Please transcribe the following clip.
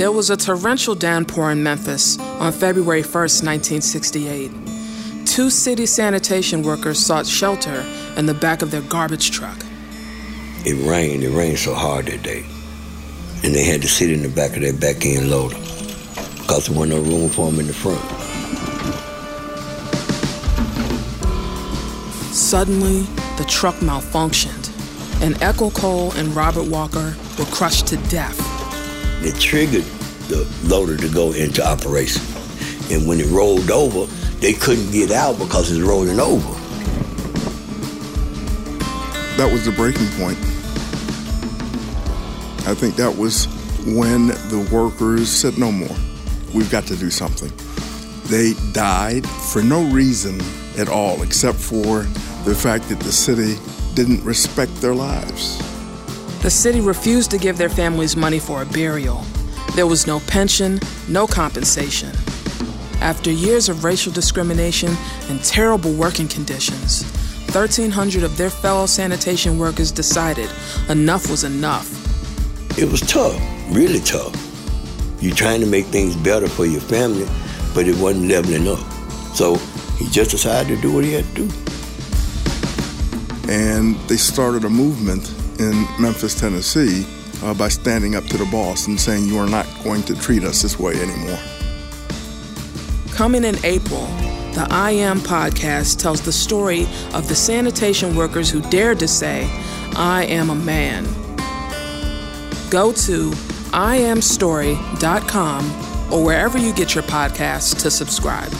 There was a torrential downpour in Memphis on February 1st, 1968. Two city sanitation workers sought shelter in the back of their garbage truck. It rained. It rained so hard that day. And they had to sit in the back of their back end loader because there wasn't no room for them in the front. Suddenly, the truck malfunctioned, and Echol Cole and Robert Walker were crushed to death. It triggered the loader to go into operation. And when it rolled over, they couldn't get out because it's rolling over. That was the breaking point. I think that was when the workers said, no more. We've got to do something. They died for no reason at all, except for the fact that the city didn't respect their lives. The city refused to give their families money for a burial. There was no pension, no compensation. After years of racial discrimination and terrible working conditions, 1,300 of their fellow sanitation workers decided enough was enough. It was tough, really tough. You're trying to make things better for your family, but it wasn't leveling up. So he just decided to do what he had to do. And they started a movement in Memphis, Tennessee, uh, by standing up to the boss and saying, You are not going to treat us this way anymore. Coming in April, the I Am podcast tells the story of the sanitation workers who dared to say, I am a man. Go to iamstory.com or wherever you get your podcasts to subscribe.